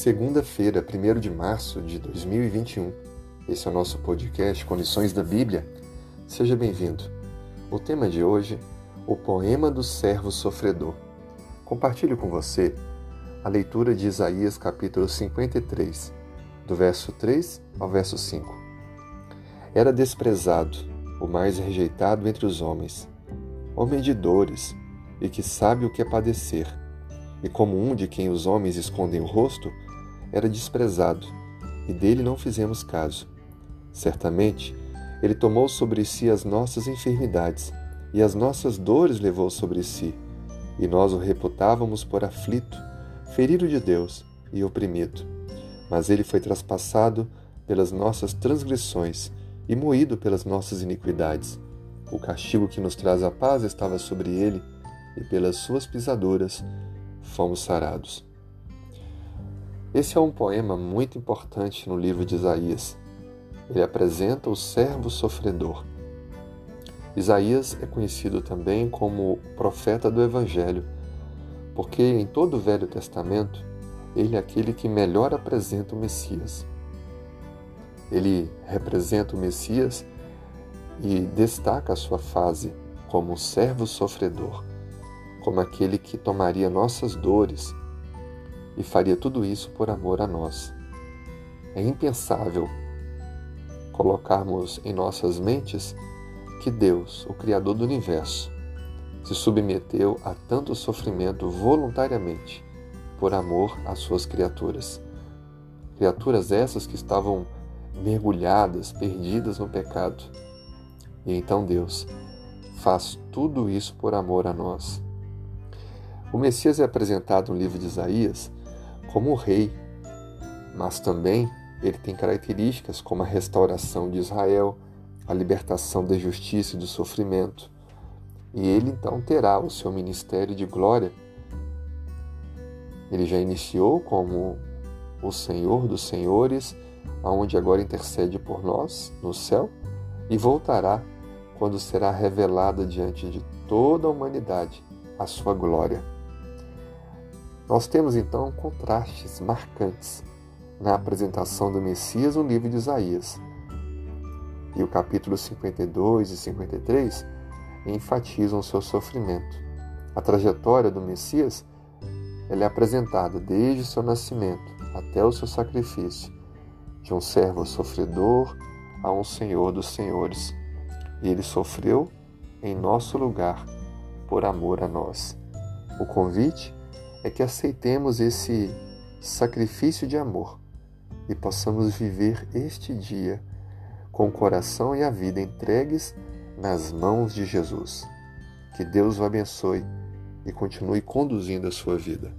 Segunda-feira, 1 de março de 2021. Esse é o nosso podcast Condições da Bíblia. Seja bem-vindo. O tema de hoje, o poema do servo sofredor. Compartilho com você a leitura de Isaías capítulo 53, do verso 3 ao verso 5. Era desprezado, o mais rejeitado entre os homens, homem de dores e que sabe o que é padecer e como um de quem os homens escondem o rosto, era desprezado, e dele não fizemos caso. Certamente, ele tomou sobre si as nossas enfermidades, e as nossas dores levou sobre si, e nós o reputávamos por aflito, ferido de Deus e oprimido. Mas ele foi traspassado pelas nossas transgressões e moído pelas nossas iniquidades. O castigo que nos traz a paz estava sobre ele, e pelas suas pisaduras fomos sarados. Esse é um poema muito importante no livro de Isaías. Ele apresenta o servo sofredor. Isaías é conhecido também como profeta do Evangelho, porque em todo o Velho Testamento ele é aquele que melhor apresenta o Messias. Ele representa o Messias e destaca a sua fase como um servo sofredor como aquele que tomaria nossas dores e faria tudo isso por amor a nós. É impensável colocarmos em nossas mentes que Deus, o Criador do universo, se submeteu a tanto sofrimento voluntariamente por amor às suas criaturas. Criaturas essas que estavam mergulhadas, perdidas no pecado. E então Deus faz tudo isso por amor a nós. O Messias é apresentado no livro de Isaías como rei, mas também ele tem características como a restauração de Israel, a libertação da justiça e do sofrimento. E ele então terá o seu ministério de glória. Ele já iniciou como o Senhor dos Senhores, aonde agora intercede por nós no céu, e voltará quando será revelada diante de toda a humanidade a sua glória. Nós temos então contrastes marcantes na apresentação do Messias no livro de Isaías. E o capítulo 52 e 53 enfatizam o seu sofrimento. A trajetória do Messias ela é apresentada desde seu nascimento até o seu sacrifício, de um servo sofredor a um senhor dos senhores. E ele sofreu em nosso lugar por amor a nós. O convite é que aceitemos esse sacrifício de amor e possamos viver este dia com o coração e a vida entregues nas mãos de Jesus. Que Deus o abençoe e continue conduzindo a sua vida.